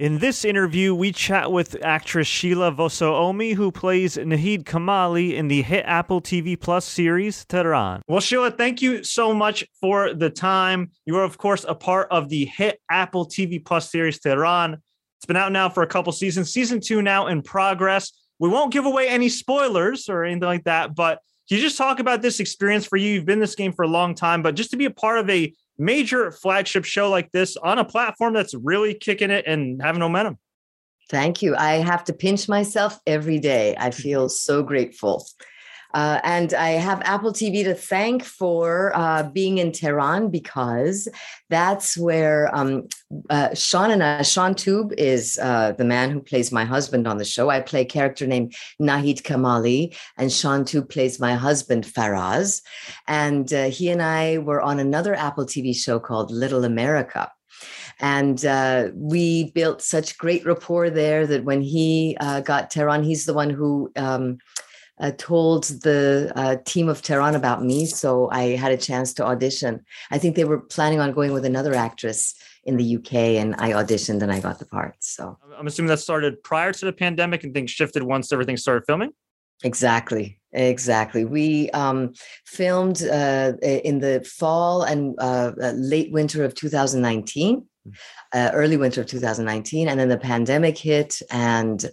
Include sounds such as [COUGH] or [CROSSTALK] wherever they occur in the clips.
In this interview, we chat with actress Sheila Vosough-Ommi, who plays Nahid Kamali in the hit Apple TV Plus series Tehran. Well, Sheila, thank you so much for the time. You are, of course, a part of the hit Apple TV Plus series Tehran. It's been out now for a couple seasons. Season two now in progress. We won't give away any spoilers or anything like that, but can you just talk about this experience for you? You've been in this game for a long time, but just to be a part of a major flagship show like this on a platform that's really kicking it and having momentum. Thank you. I have to pinch myself every day. I feel so grateful. Uh, and I have Apple TV to thank for uh, being in Tehran because that's where um, uh, Shaun and uh, Shaun Toub is uh, the man who plays my husband on the show. I play a character named Nahid Kamali, and Shaun Toub plays my husband Faraz. And uh, he and I were on another Apple TV show called Little America. And uh, we built such great rapport there that when he uh, got Tehran, he's the one who um, uh, told the uh, team of Tehran about me. So I had a chance to audition. I think they were planning on going with another actress in the UK, and I auditioned and I got the part. So I'm assuming that started prior to the pandemic and things shifted once everything started filming. Exactly. Exactly. We um, filmed uh, in the fall and uh, uh, late winter of 2019, hmm. uh, early winter of 2019, and then the pandemic hit, and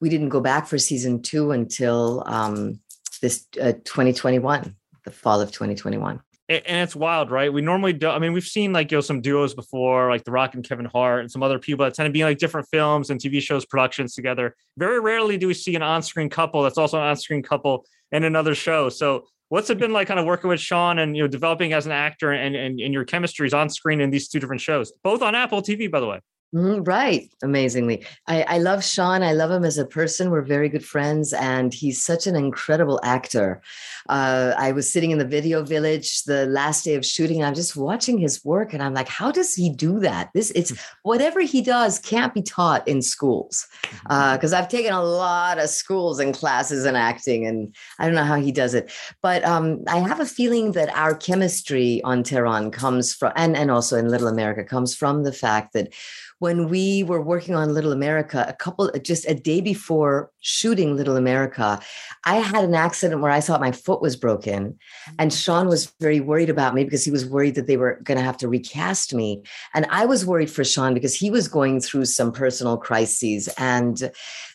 we didn't go back for season two until um, this uh, 2021, the fall of 2021. And it's wild, right? We normally do. I mean, we've seen like you know some duos before, like The Rock and Kevin Hart, and some other people that tend to be like different films and TV shows productions together. Very rarely do we see an on-screen couple that's also an on-screen couple in another show. So, what's it been like, kind of working with Shaun and you know developing as an actor and and, and your chemistries on screen in these two different shows, both on Apple TV, by the way? Mm-hmm, right. Amazingly. I, I love Shaun. I love him as a person. We're very good friends, and he's such an incredible actor. Uh, I was sitting in the video village the last day of shooting, and I'm just watching his work, and I'm like, how does he do that? This it's whatever he does can't be taught in schools. Because uh, I've taken a lot of schools and classes in acting, and I don't know how he does it. But um, I have a feeling that our chemistry on Tehran comes from, and, and also in Little America, comes from the fact that when we were working on Little America, a couple just a day before shooting Little America, I had an accident where I thought my foot was broken. And mm. Shaun was very worried about me because he was worried that they were going to have to recast me. And I was worried for Shaun because he was going through some personal crises. And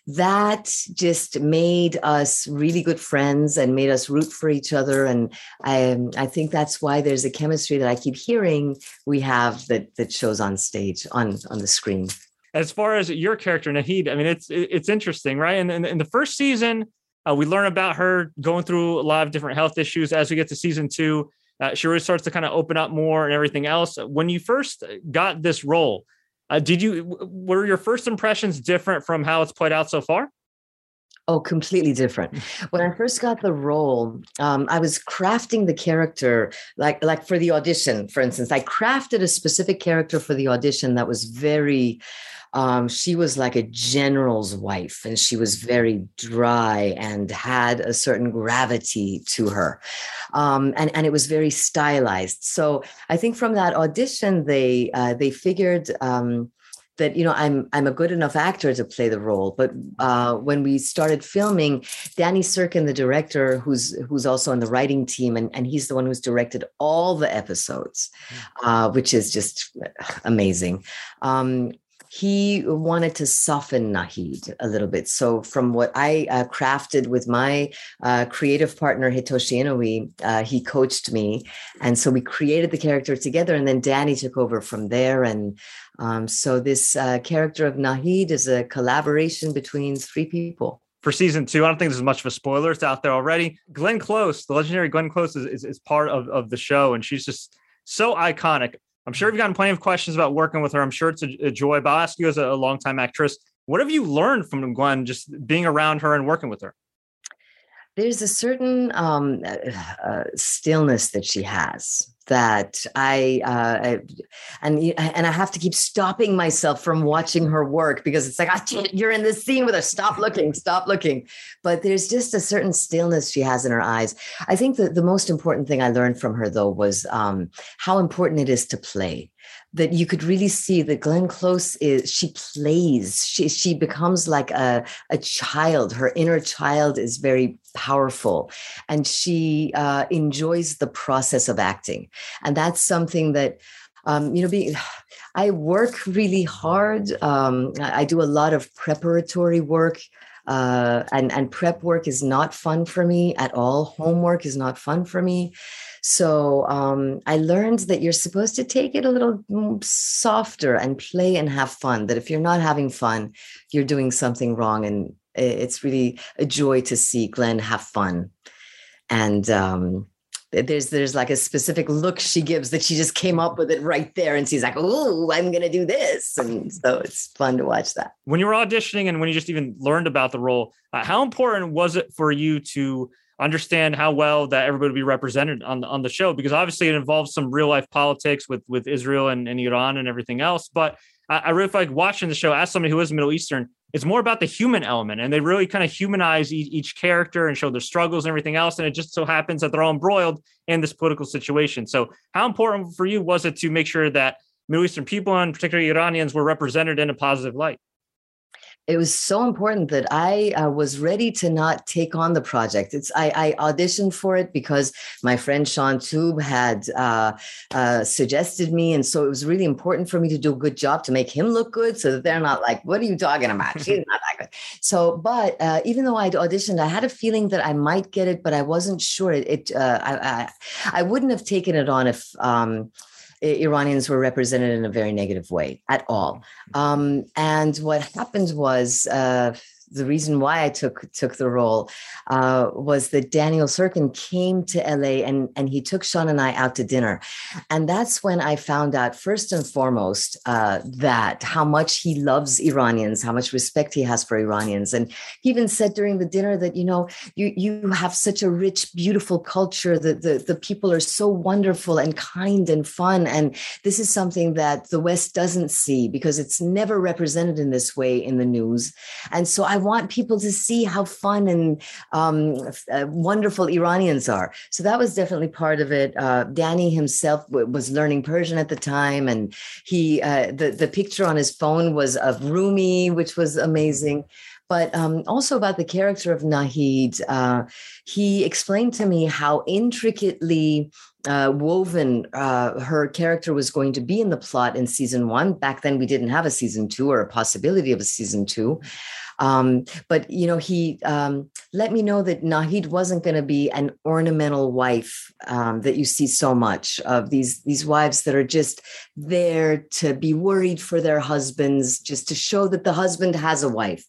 that just made us really good friends and made us root for each other. And I, I think that's why there's a chemistry that I keep hearing we have that that shows on stage on on the screen. As far as your character Nahid, I mean, it's it's interesting, right? And in, in the first season, uh, we learn about her going through a lot of different health issues. As we get to season two, uh, she really starts to kind of open up more and everything else. When you first got this role, uh, did you were your first impressions different from how it's played out so far? Oh, completely different. [LAUGHS] When I first got the role, um, I was crafting the character like like for the audition. For instance, I crafted a specific character for the audition that was very um, she was like a general's wife and she was very dry and had a certain gravity to her. Um, and, and it was very stylized. So I think from that audition, they, uh, they figured, um, that you know I'm I'm a good enough actor to play the role. But uh, when we started filming, Danny Syrkin, the director, who's who's also on the writing team, and, and he's the one who's directed all the episodes, hmm. uh, which is just amazing. Um, he wanted to soften Nahid a little bit. So, from what I uh, crafted with my uh, creative partner Hitoshi Inoue, uh, he coached me, and so we created the character together. And then Danny took over from there. And um, so, this uh, character of Nahid is a collaboration between three people for season two. I don't think there's much of a spoiler. It's out there already. Glenn Close, the legendary Glenn Close, is, is, is, part of, of the show, and she's just so iconic. I'm sure you've gotten plenty of questions about working with her. I'm sure it's a, a joy, but I'll ask you as a, a longtime actress, what have you learned from Glenn just being around her and working with her? There's a certain um, uh, uh stillness that she has that I, uh, and and I have to keep stopping myself from watching her work because it's like oh, you're in this scene with her. Stop looking, stop looking. But there's just a certain stillness she has in her eyes. I think that the most important thing I learned from her though was um, how important it is to play that you could really see that Glenn Close is she plays she she becomes like a a child. Her inner child is very powerful. And she uh, enjoys the process of acting. And that's something that um, you know I work really hard. Um, I, I do a lot of preparatory work. Uh, and and prep work is not fun for me at all. Homework is not fun for me so um, I learned that you're supposed to take it a little softer and play and have fun. That if you're not having fun, you're doing something wrong. And it's really a joy to see Glenn have fun. And um, there's there's like a specific look she gives that she just came up with it right there and she's like oh i'm gonna do this and so it's fun to watch that when you were auditioning and when you just even learned about the role uh, how important was it for you to understand how well that everybody would be represented on the, on the show because obviously it involves some real life politics with with Israel and, and Iran and everything else. But I, I really feel like watching the show as somebody who is Middle Eastern, it's more about the human element, and they really kind of humanize each, each character and show their struggles and everything else. And it just so happens that they're all embroiled in this political situation. So, how important for you was it to make sure that Middle Eastern people and particularly Iranians were represented in a positive light? It was so important that I uh, was ready to not take on the project. It's I, I auditioned for it because my friend Shaun Toub had uh, uh, suggested me, and so it was really important for me to do a good job to make him look good, so that they're not like, "What are you talking about? She's [LAUGHS] not that good." So, but uh, even though I'd auditioned, I had a feeling that I might get it, but I wasn't sure. It, it uh, I, I, I wouldn't have taken it on if. Um, Iranians were represented in a very negative way at all. Um, and what happened was uh, the reason why I took took the role uh, was that Daniel Syrkin came to LA and and he took Shaun and I out to dinner, and that's when I found out first and foremost uh, that how much he loves Iranians, how much respect he has for Iranians, and he even said during the dinner that you know you you have such a rich, beautiful culture. that the the people are so wonderful and kind and fun, and this is something that the West doesn't see because it's never represented in this way in the news, and so I want people to see how fun and um, uh, wonderful Iranians are. So that was definitely part of it. Uh, Danny himself w- was learning Persian at the time, and he uh, the the picture on his phone was of Rumi, which was amazing but um, also about the character of Nahid. Uh, he explained to me how intricately uh, woven uh, her character was going to be in the plot in season one. Back then, we didn't have a season two or a possibility of a season two. Um, but you know, he um, let me know that Nahid wasn't going to be an ornamental wife um, that you see so much of these these wives that are just there to be worried for their husbands, just to show that the husband has a wife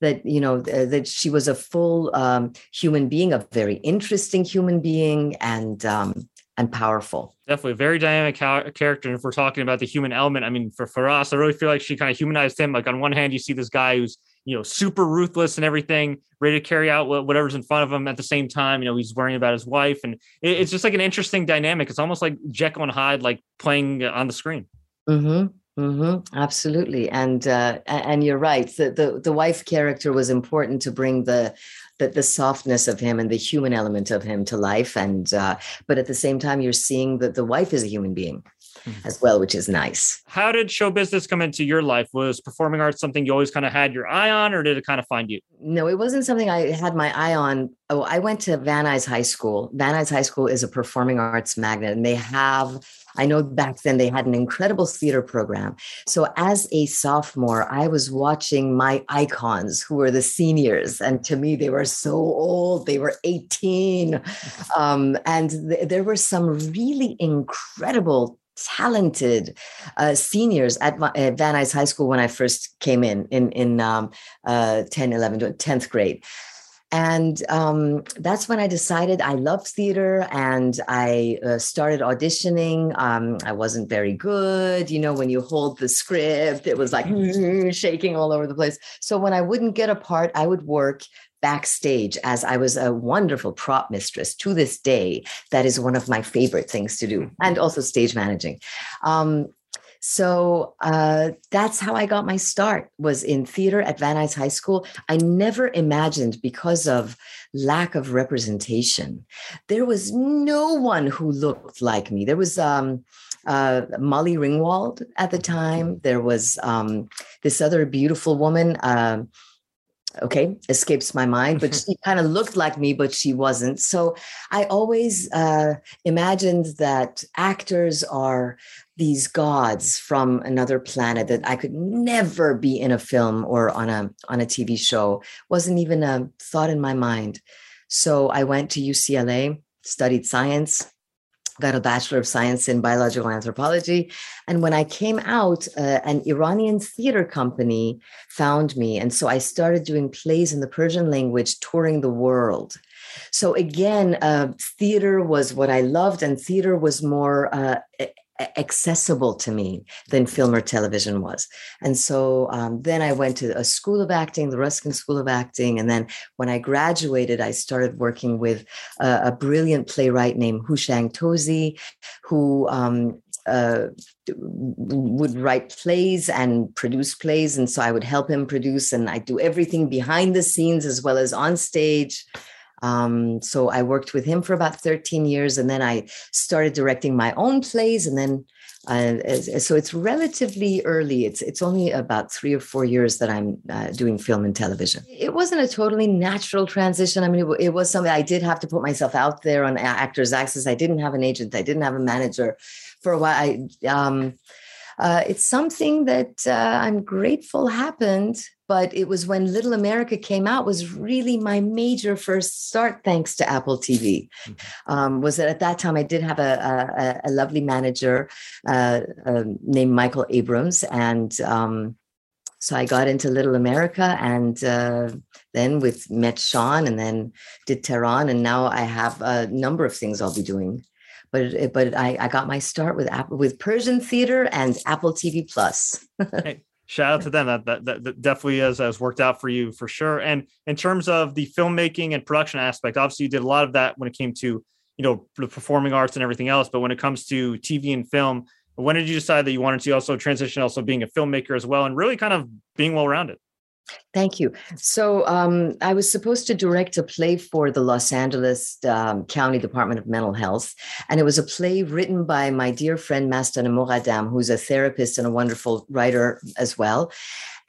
that you know uh, that she was a full um, human being, a very interesting human being, and um, and powerful. Definitely, a very dynamic character. And if we're talking about the human element, I mean, for us, I really feel like she kind of humanized him. Like on one hand, you see this guy who's you know, super ruthless and everything, ready to carry out whatever's in front of him. At the same time, you know, he's worrying about his wife, and it's just like an interesting dynamic. It's almost like Jekyll and Hyde, like playing on the screen. Hmm. Hmm. Absolutely. And uh, and you're right. The, the the wife character was important to bring the the, the softness of him and the human element of him to life. And uh, but at the same time, you're seeing that the wife is a human being mm-hmm. as well, which is nice. How did show business come into your life? Was performing arts something you always kind of had your eye on, or did it kind of find you? No, it wasn't something I had my eye on. Oh, I went to Van Nuys High School. Van Nuys High School is a performing arts magnet, and they have I know back then they had an incredible theater program. So as a sophomore, I was watching my icons who were the seniors. And to me, they were so old. They were 18. [LAUGHS] Um, and th- there were some really incredible talented uh, seniors at, my, at, Van Nuys High School when I first came in, in, in um, uh, 10, 11, 10th grade. And um, that's when I decided I loved theater and I uh, started auditioning. Um, I wasn't very good. You know, when you hold the script, it was like [LAUGHS] shaking all over the place. So when I wouldn't get a part, I would work backstage as I was a wonderful prop mistress to this day. That is one of my favorite things to do, and also stage managing. Um, so uh, that's how I got my start was in theater at Van Nuys High School. I never imagined because of lack of representation, there was no one who looked like me. There was um, uh, Molly Ringwald at the time. There was um, this other beautiful woman. Uh, okay, escapes my mind, but [LAUGHS] she kind of looked like me, but she wasn't. So I always uh, imagined that actors are these gods from another planet that I could never be in a film or on a on a TV show. Wasn't even a thought in my mind. So I went to UCLA, studied science, got a Bachelor of Science in Biological Anthropology. And when I came out, uh, an Iranian theater company found me. And so I started doing plays in the Persian language, touring the world. So again, uh, theater was what I loved, and theater was more uh, accessible to me than film or television was. And so um, then I went to a school of acting, the Ruskin School of Acting. And then when I graduated, I started working with a, a brilliant playwright named Houshang Tozi, who um, uh, would write plays and produce plays. And so I would help him produce, and I do everything behind the scenes as well as on stage. Um, so I worked with him for about 13 years, and then I started directing my own plays, and then uh, so it's relatively early. It's it's only about three or four years that I'm uh, doing film and television. It wasn't a totally natural transition. I mean, it, it, was something I did have to put myself out there on Actors Access. I didn't have an agent. I didn't have a manager for a while. I, um, uh, it's something that uh, I'm grateful happened but it was when little america came out was really my major first start thanks to apple tv mm-hmm. um, was that at that time i did have a, a, a lovely manager uh, uh, named michael abrams and um, so i got into little america and uh, then with met shaun and then did tehran and now i have a number of things i'll be doing but but I, I got my start with Apple with Persian theater and Apple TV Plus. [LAUGHS] hey, shout out to them. That, that, that, definitely has, has worked out for you for sure. And in terms of the filmmaking and production aspect, obviously you did a lot of that when it came to, you know, the performing arts and everything else. But when it comes to TV and film, when did you decide that you wanted to also transition, also being a filmmaker as well, and really kind of being well rounded? Thank you. So um, I was supposed to direct a play for the Los Angeles um, County Department of Mental Health, and it was a play written by my dear friend Mastana Moghadam, who's a therapist and a wonderful writer as well.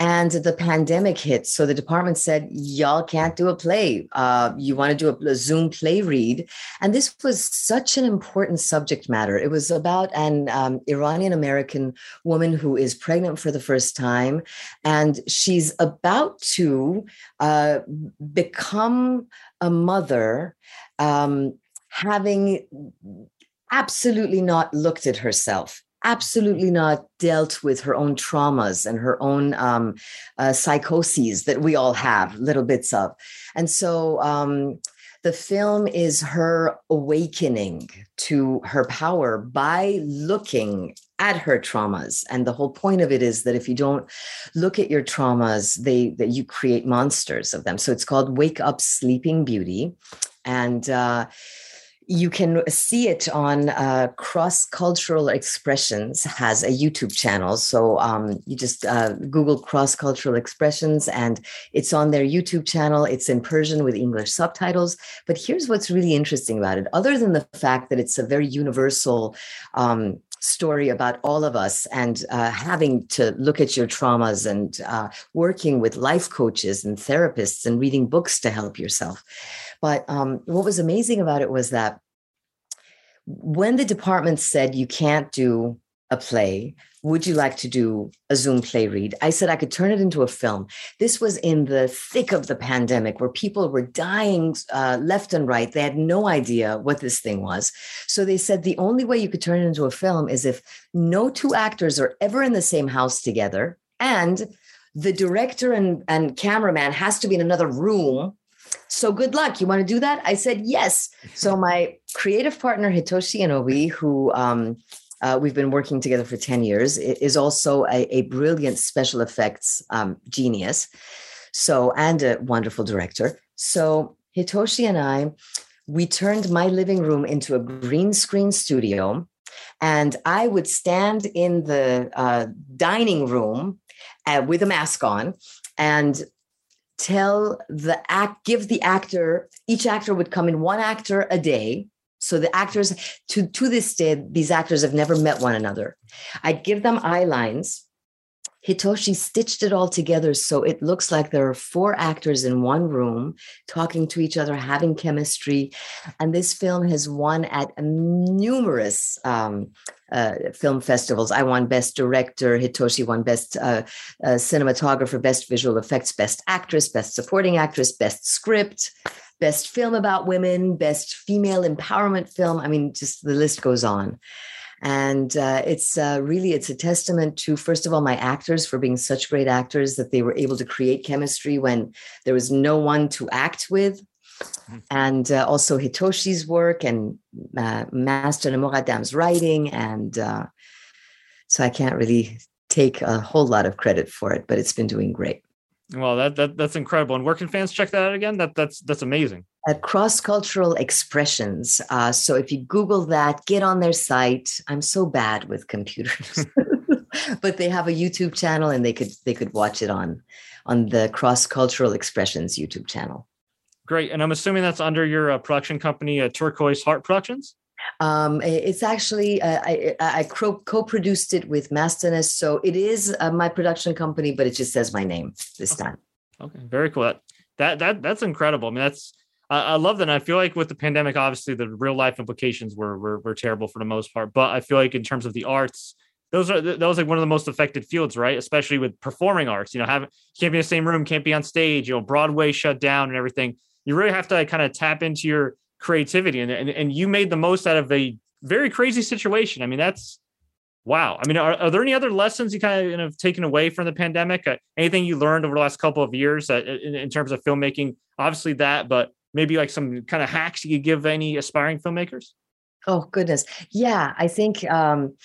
And the pandemic hit. So the department said, Y'all can't do a play. Uh, you want to do a, a, Zoom play read. And this was such an important subject matter. It was about an um, Iranian American woman who is pregnant for the first time. And she's about to uh, become a mother, um, having absolutely not looked at herself absolutely not dealt with her own traumas and her own um, uh, psychoses that we all have little bits of. And so um, the film is her awakening to her power by looking at her traumas. And the whole point of it is that if you don't look at your traumas they that you create monsters of them. So it's called wake up sleeping beauty. And uh, you can see it on uh, cross cultural expressions has a youtube channel. So um, you just uh, google cross cultural expressions and it's on their youtube channel. It's in persian with english subtitles. But here's what's really interesting about it. Other than the fact that it's a very universal um, story about all of us and uh, having to look at your traumas and uh, working with life coaches and therapists and reading books to help yourself. But um, what was amazing about it was that when the department said you can't do a play, would you like to do a Zoom play read? I said I could turn it into a film. This was in the thick of the pandemic where people were dying uh, left and right. They had no idea what this thing was. So they said the only way you could turn it into a film is if no two actors are ever in the same house together and the director and, and cameraman has to be in another room so good luck. You want to do that? I said, yes. So my creative partner, Hitoshi Inoue, who um, uh, we've been working together for 10 years, is also a, a brilliant special effects um, genius. So, and a wonderful director. So Hitoshi and I, we turned my living room into a green screen studio. And I would stand in the uh, dining room uh, with a mask on and tell the act give the actor each actor would come in one actor a day So the actors, to, to this day, these actors have never met one another. I'd give them eye lines. Hitoshi stitched it all together so it looks like there are four actors in one room talking to each other, having chemistry. And this film has won at numerous um, uh, film festivals. I won Best Director, Hitoshi won Best uh, uh, Cinematographer, Best Visual Effects, Best Actress, Best Supporting Actress, Best Script best film about women, best female empowerment film. I mean, just the list goes on. And uh, it's uh, really it's a testament to first of all my actors for being such great actors that they were able to create chemistry when there was no one to act with, mm-hmm. and uh, also Hitoshi's work and uh, Mastana Moghadam's writing, and uh, so I can't really take a whole lot of credit for it, but it's been doing great. Well, that, that that's incredible. And where can fans check that out again? That that's that's amazing. At Cross Cultural Expressions. Uh, so if you Google that, get on their site. I'm so bad with computers, [LAUGHS] [LAUGHS] but they have a YouTube channel, and they could they could watch it on on the Cross Cultural Expressions YouTube channel. Great, and I'm assuming that's under your uh, production company, uh, Turquoise Heart Productions. Um, it's actually uh, I, I co-produced it with Masternes, so it is uh, my production company, but it just says my name this okay. time. Okay, very cool. That that, that that's incredible. I mean, that's I, I love that. And I feel like with the pandemic, obviously the real life implications were, were were terrible for the most part. But I feel like in terms of the arts, those are that was like one of the most affected fields, right? Especially with performing arts. You know, have can't be in the same room, can't be on stage. You know, Broadway shut down and everything. You really have to like, kind of tap into your creativity and, and and you made the most out of a very crazy situation. I mean, that's wow. I mean, are, are there any other lessons you kind of have taken away from the pandemic? Uh, anything you learned over the last couple of years uh, in, in, terms of filmmaking? Obviously, that, but maybe like some kind of hacks you could give any aspiring filmmakers. Oh goodness, yeah. I think um,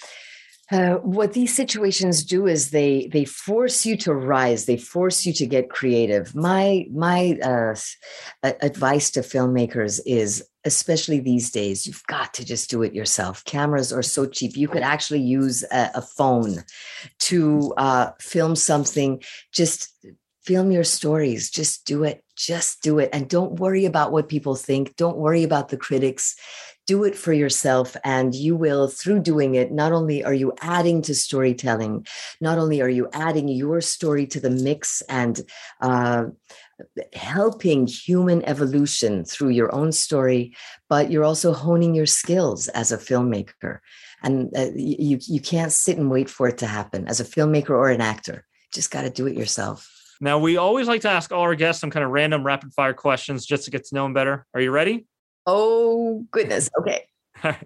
uh, what these situations do is they they force you to rise. They force you to get creative. My my uh, advice to filmmakers is especially these days you've got to just do it yourself. Cameras are so cheap. You could actually use a, a phone to uh, film something. Just film your stories. Just do it. Just do it. And don't worry about what people think. Don't worry about the critics do it for yourself and you will through doing it not only are you adding to storytelling not only are you adding your story to the mix and uh, helping human evolution through your own story but you're also honing your skills as a filmmaker. And uh, you you can't sit and wait for it to happen. As a filmmaker or an actor just got to do it yourself. Now we always like to ask all our guests some kind of random rapid fire questions just to get to know them better. Are you ready Oh goodness. Okay. [LAUGHS]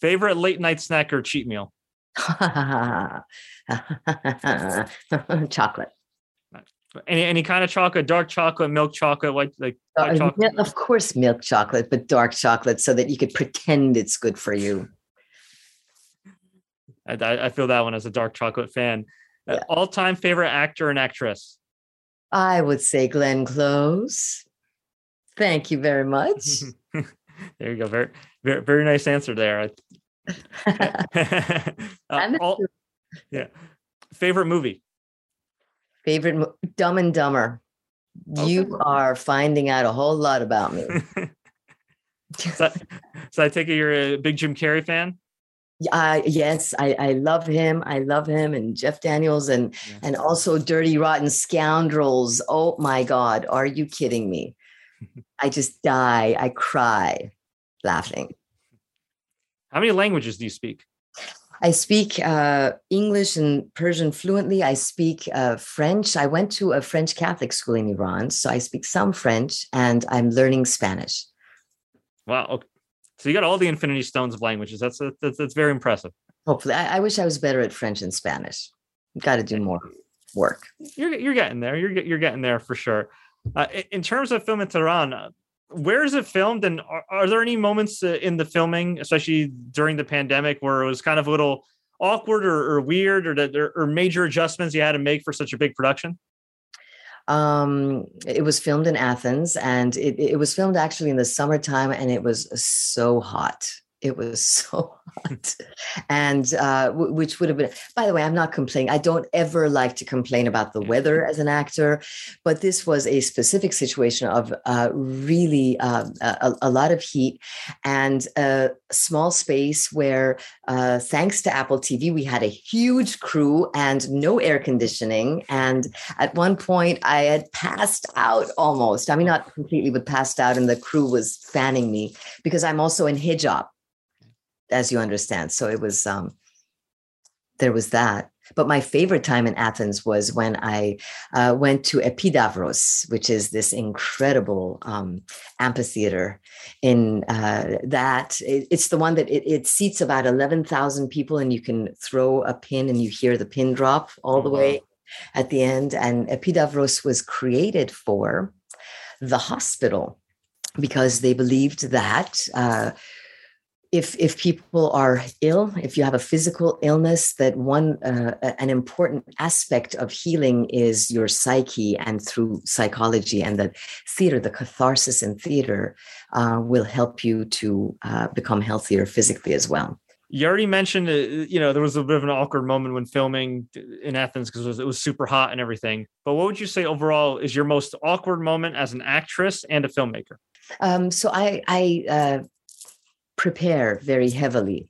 Favorite late night snack or cheat meal? [LAUGHS] chocolate. Any any kind of chocolate, dark chocolate, milk chocolate, white like white uh, chocolate? Of course, milk chocolate, but dark chocolate, so that you could pretend it's good for you. I, I feel that one as a dark chocolate fan. Uh, yeah. Uh, All time favorite actor and actress? I would say Glenn Close. Thank you very much. [LAUGHS] there you go. Very, very, very nice answer there. [LAUGHS] [LAUGHS] uh, all, yeah. Favorite movie? Favorite Dumb and Dumber. Okay. You are finding out a whole lot about me. [LAUGHS] so, so, I take it you're a big Jim Carrey fan. Uh, yes, I, I love him. I love him and Jeff Daniels and yes. and also Dirty Rotten Scoundrels. Oh my God, are you kidding me? I just die. I cry laughing. How many languages do you speak? I speak uh, English and Persian fluently. I speak uh, French. I went to a French Catholic school in Iran, so I speak some French, and I'm learning Spanish. Wow! Okay. So you got all the Infinity Stones of languages. That's that's, that's very impressive. Hopefully, I, I wish I was better at French and Spanish. Got to do more work. You're you're getting there. You're you're getting there for sure. Uh, in terms of film in Tehran, uh, where is it filmed, and are, are there any moments uh, in the filming, especially during the pandemic, where it was kind of a little awkward or, or weird, or that there or major adjustments you had to make for such a big production? Um, it was filmed in Athens, and it, it was filmed actually in the summertime, and it was so hot. It was [LAUGHS] so hot. And uh, w- which would have been by the way i'm not complaining i don't ever like to complain about the weather as an actor but this was a specific situation of uh, really uh, a, a, lot of heat and a small space where uh, thanks to apple tv we had a huge crew and no air conditioning. And at one point i had passed out almost. I mean not completely but passed out and the crew was fanning me because i'm also in hijab as you understand. So it was um, there was that. But my favorite time in Athens was when I uh, went to Epidavros, which is this incredible um, amphitheater. In uh, that, it, it's the one that it, it seats about eleven thousand people, and you can throw a pin and you hear the pin drop all the oh, way at the end. And Epidavros was created for the hospital because they believed that. Uh, if if people are ill if you have a physical illness that one uh, an important aspect of healing is your psyche and through psychology and that theater the catharsis in theater uh, will help you to uh, become healthier physically as well. You already mentioned uh, you know there was a bit of an awkward moment when filming in athens because it was, it was super hot and everything. But what would you say overall is your most awkward moment as an actress and a filmmaker? Um, so I, I uh, prepare very heavily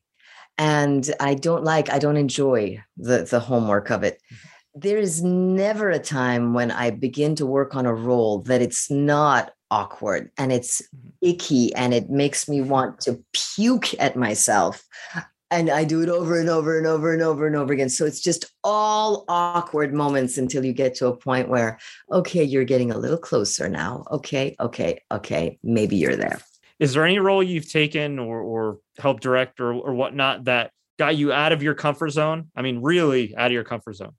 and i don't like i don't enjoy the the homework of it mm-hmm. there is never a time when i begin to work on a role that it's not awkward and it's mm-hmm. icky and it makes me want to puke at myself and I do it over and over and over and over and over again. So it's just all awkward moments until you get to a point where, okay, you're getting a little closer now. Okay, okay, okay, maybe you're there is there any role you've taken or or helped direct or or whatnot that got you out of your comfort zone? I mean, really out of your comfort zone.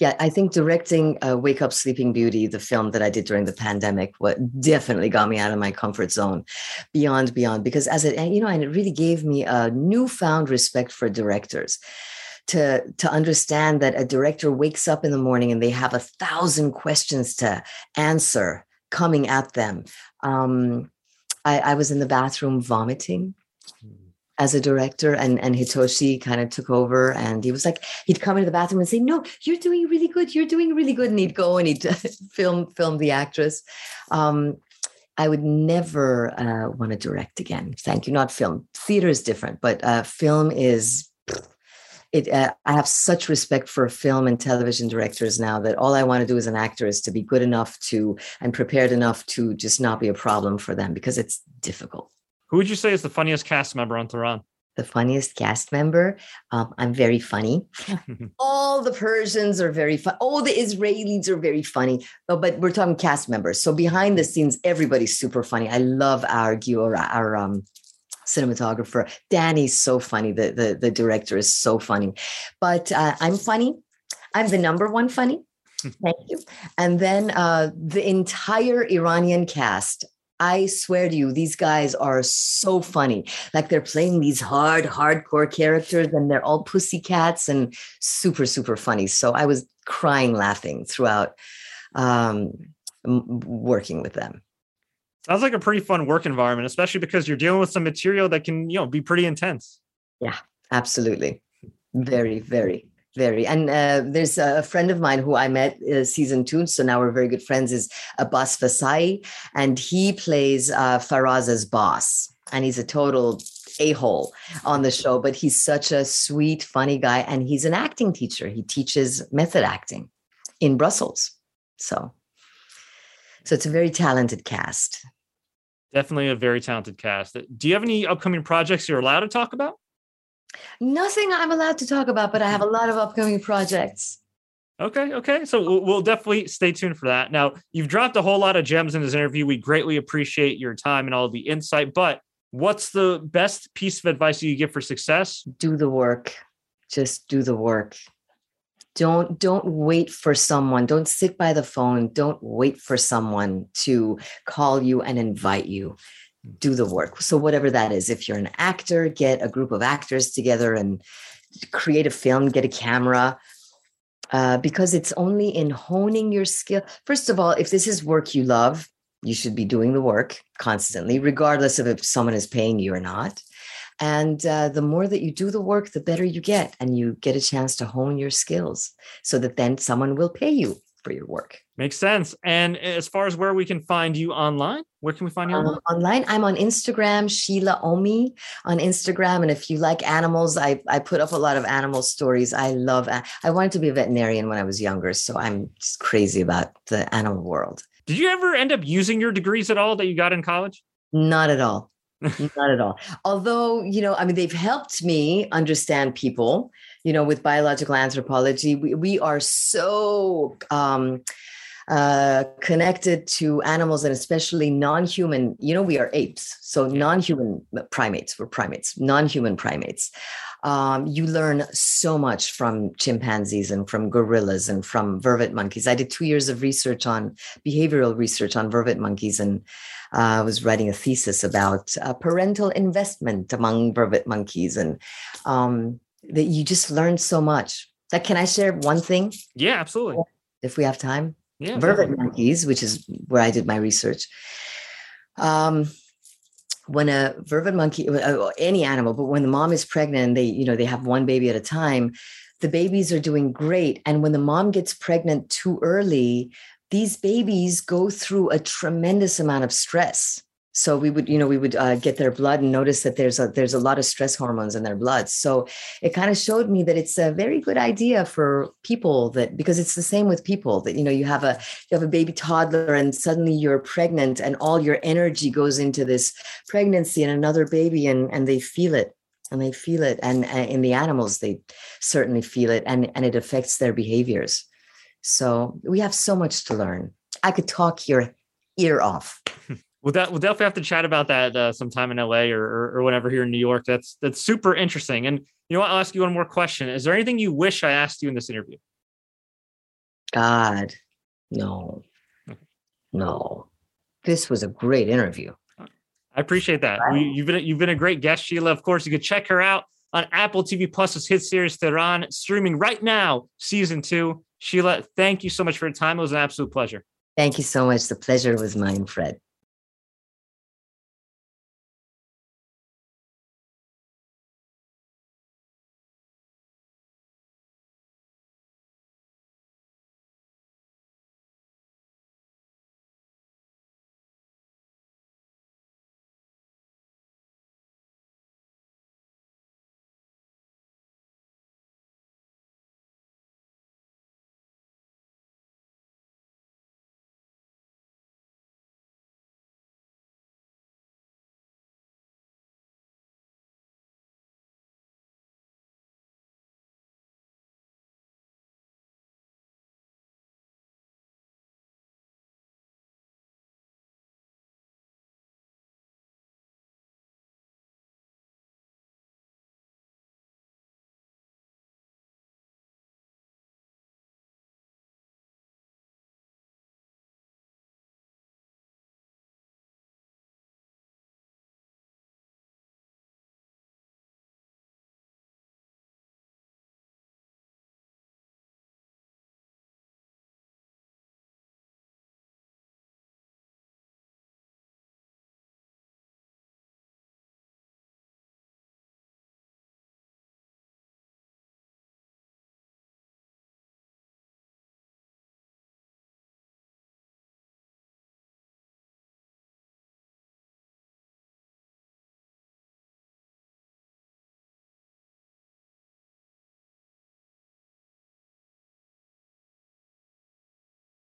Yeah, I think directing uh, Wake Up Sleeping Beauty, the film that I did during the pandemic, what definitely got me out of my comfort zone, beyond beyond. Because as it, you know, and it really gave me a newfound respect for directors to to understand that a director wakes up in the morning and they have a thousand questions to answer coming at them. Um, I, I was in the bathroom vomiting hmm. as a director and and Hitoshi kind of took over and he was like he'd come into the bathroom and say no you're doing really good you're doing really good and he'd go and he'd [LAUGHS] film film the actress. Um, I would never uh, want to direct again. Thank you. Not film. Theater is different but uh, film is it uh, i have such respect for film and television directors now that all i want to do as an actor is to be good enough to and prepared enough to just not be a problem for them because it's difficult who would you say is the funniest cast member on Tehran? the funniest cast member. Um, I'm very funny. [LAUGHS] All the Persians are very fun. All the Israelis are very funny. But, but we're talking cast members. So behind the scenes, everybody's super funny. I love our Giora, our um, cinematographer. Danny's so funny. The, the, the director is so funny. But uh, I'm funny. I'm the number one funny. Thank you. And then uh, the entire Iranian cast. I swear to you, these guys are so funny. Like they're playing these hard, hardcore characters and they're all pussycats and super, super funny. So I was crying laughing throughout um, working with them. Sounds like a pretty fun work environment, especially because you're dealing with some material that can, you know, be pretty intense. Yeah, absolutely. Very, very, very. And uh, there's a friend of mine who I met uh, season two, so now we're very good friends. Is Abbas Vasai, and he plays uh, Faraz's boss, and he's a total a hole on the show. But he's such a sweet, funny guy, and he's an acting teacher. He teaches method acting in Brussels. So, so it's a very talented cast. Definitely a very talented cast. Do you have any upcoming projects you're allowed to talk about? Nothing I'm allowed to talk about, but I have a lot of upcoming projects. Okay, okay. So we'll definitely stay tuned for that. Now, you've dropped a whole lot of gems in this interview. We greatly appreciate your time and all the insight. But what's the best piece of advice you give for success? Do the work. Just do the work don't don't wait for someone. Don't sit by the phone. Don't wait for someone to call you and invite you. Do the work. So whatever that is if you're an actor get a group of actors together and create a film get a camera uh, because it's only in honing your skill. First of all if this is work you love you should be doing the work constantly regardless of if someone is paying you or not And uh, the more that you do the work, the better you get. And you get a chance to hone your skills so that then someone will pay you for your work. Makes sense. And as far as where we can find you online, where can we find you um, online? online? I'm on Instagram, Sheila Ommi on Instagram. And if you like animals, I, I put up a lot of animal stories. I love, I wanted to be a veterinarian when I was younger. So I'm just crazy about the animal world. Did you ever end up using your degrees at all that you got in college? Not at all. Not at all. Although, you know, I mean, they've helped me understand people, you know, with biological anthropology. We, we are so um, uh, connected to animals and especially non-human you know we are apes so non-human primates we're primates non-human primates um, you learn so much from chimpanzees and from gorillas and from vervet monkeys i did two years of research on behavioral research on vervet monkeys and uh, I was writing a thesis about uh, parental investment among vervet monkeys, and um, that you just learn so much. Like, can I share one thing? Yeah, absolutely. If we have time yeah, vervet monkeys, which is where I did my research. Um, when a vervet monkey, uh, any animal, but when the mom is pregnant, they, you know, they have one baby at a time. The babies are doing great, and when the mom gets pregnant too early, these babies go through a tremendous amount of stress so we would you know we would uh, get their blood and notice that there's a there's a lot of stress hormones in their blood. So it kind of showed me that it's a very good idea for people that because it's the same with people that you know you have a you have a baby toddler and suddenly you're pregnant and all your energy goes into this pregnancy and another baby and and they feel it. And they feel it. And uh, in the animals they certainly feel it and and it affects their behaviors. So we have so much to learn. I could talk your ear off [LAUGHS] We'll, we'll definitely have to chat about that uh, sometime in LA or, or, or whenever here in New York. That's that's super interesting. And you know what? I'll ask you one more question. Is there anything you wish I asked you in this interview? God, no, no. This was a great interview. I appreciate that. We, you've been you've been a great guest, Sheila. Of course, you can check her out on Apple TV Plus's hit series Tehran, streaming right now, season two. Sheila, thank you so much for your time. It was an absolute pleasure. Thank you so much. The pleasure was mine, Fred.